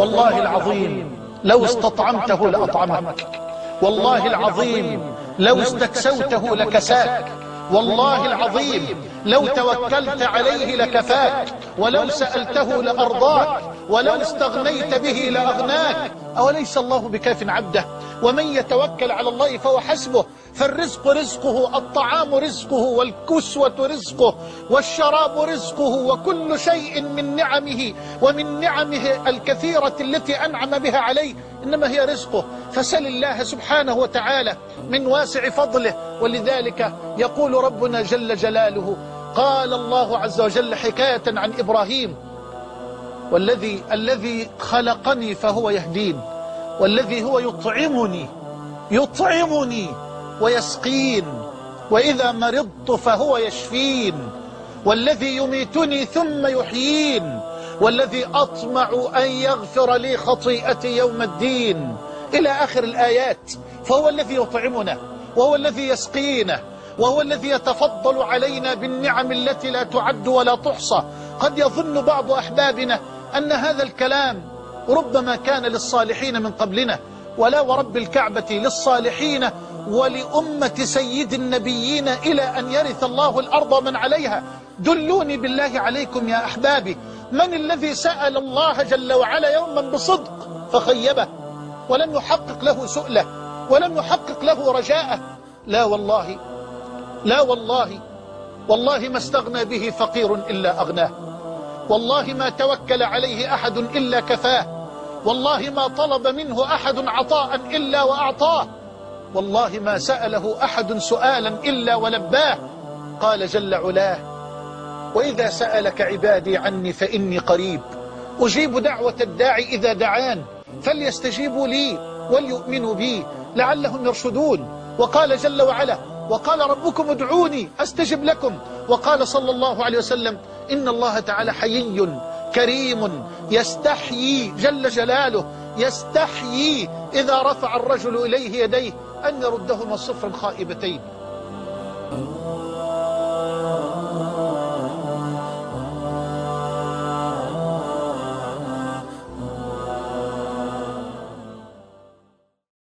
والله العظيم لو استطعمته لأطعمك. والله العظيم لو استكسوته لكساك. والله العظيم لو توكلت عليه لكفاك. ولو سألته لأرضاك. ولو استغنيت به لأغناك. أوليس الله بكاف عبده؟ ومن يتوكل على الله فهو حسبه. فالرزق رزقه الطعام رزقه والكسوة رزقه والشراب رزقه وكل شيء من نعمه ومن نعمه الكثيرة التي أنعم بها عليه إنما هي رزقه. فسل الله سبحانه وتعالى من واسع فضله. ولذلك يقول ربنا جل جلاله قال الله عز وجل حكاية عن إبراهيم والذي الذي خلقني فهو يهدين والذي هو يطعمني يطعمني ويسقين وإذا مرضت فهو يشفين والذي يميتني ثم يحيين والذي أطمع أن يغفر لي خطيئتي يوم الدين. إلى آخر الآيات فهو الذي يطعمنا وهو الذي يسقينا وهو الذي يتفضل علينا بالنعم التي لا تعد ولا تحصى. قد يظن بعض أحبابنا أن هذا الكلام ربما كان للصالحين من قبلنا ولا ورب الكعبة للصالحين ولأمة سيد النبيين إلى أن يرث الله الأرض من عليها. دلوني بالله عليكم يا أحبابي من الذي سأل الله جل وعلا يوما بصدق فخيبه ولم يحقق له سؤله ولم يحقق له رجاءه. لا والله لا والله والله ما استغنى به فقير إلا أغناه. والله ما توكل عليه أحد إلا كفاه. والله ما طلب منه أحد عطاء إلا وأعطاه. والله ما سأله أحد سؤالا إلا ولباه. قال جل علاه وإذا سألك عبادي عني فإني قريب. أجيب دعوة الداعي إذا دعان. فليستجيبوا لي وليؤمنوا بي لعلهم يرشدون. وقال جل وعلا وقال ربكم ادعوني أستجب لكم. وقال صلى الله عليه وسلم إن الله تعالى حيي كريم يستحيي جل جلاله يستحيي إذا رفع الرجل إليه يديه أن يردهما صفرا خائبتين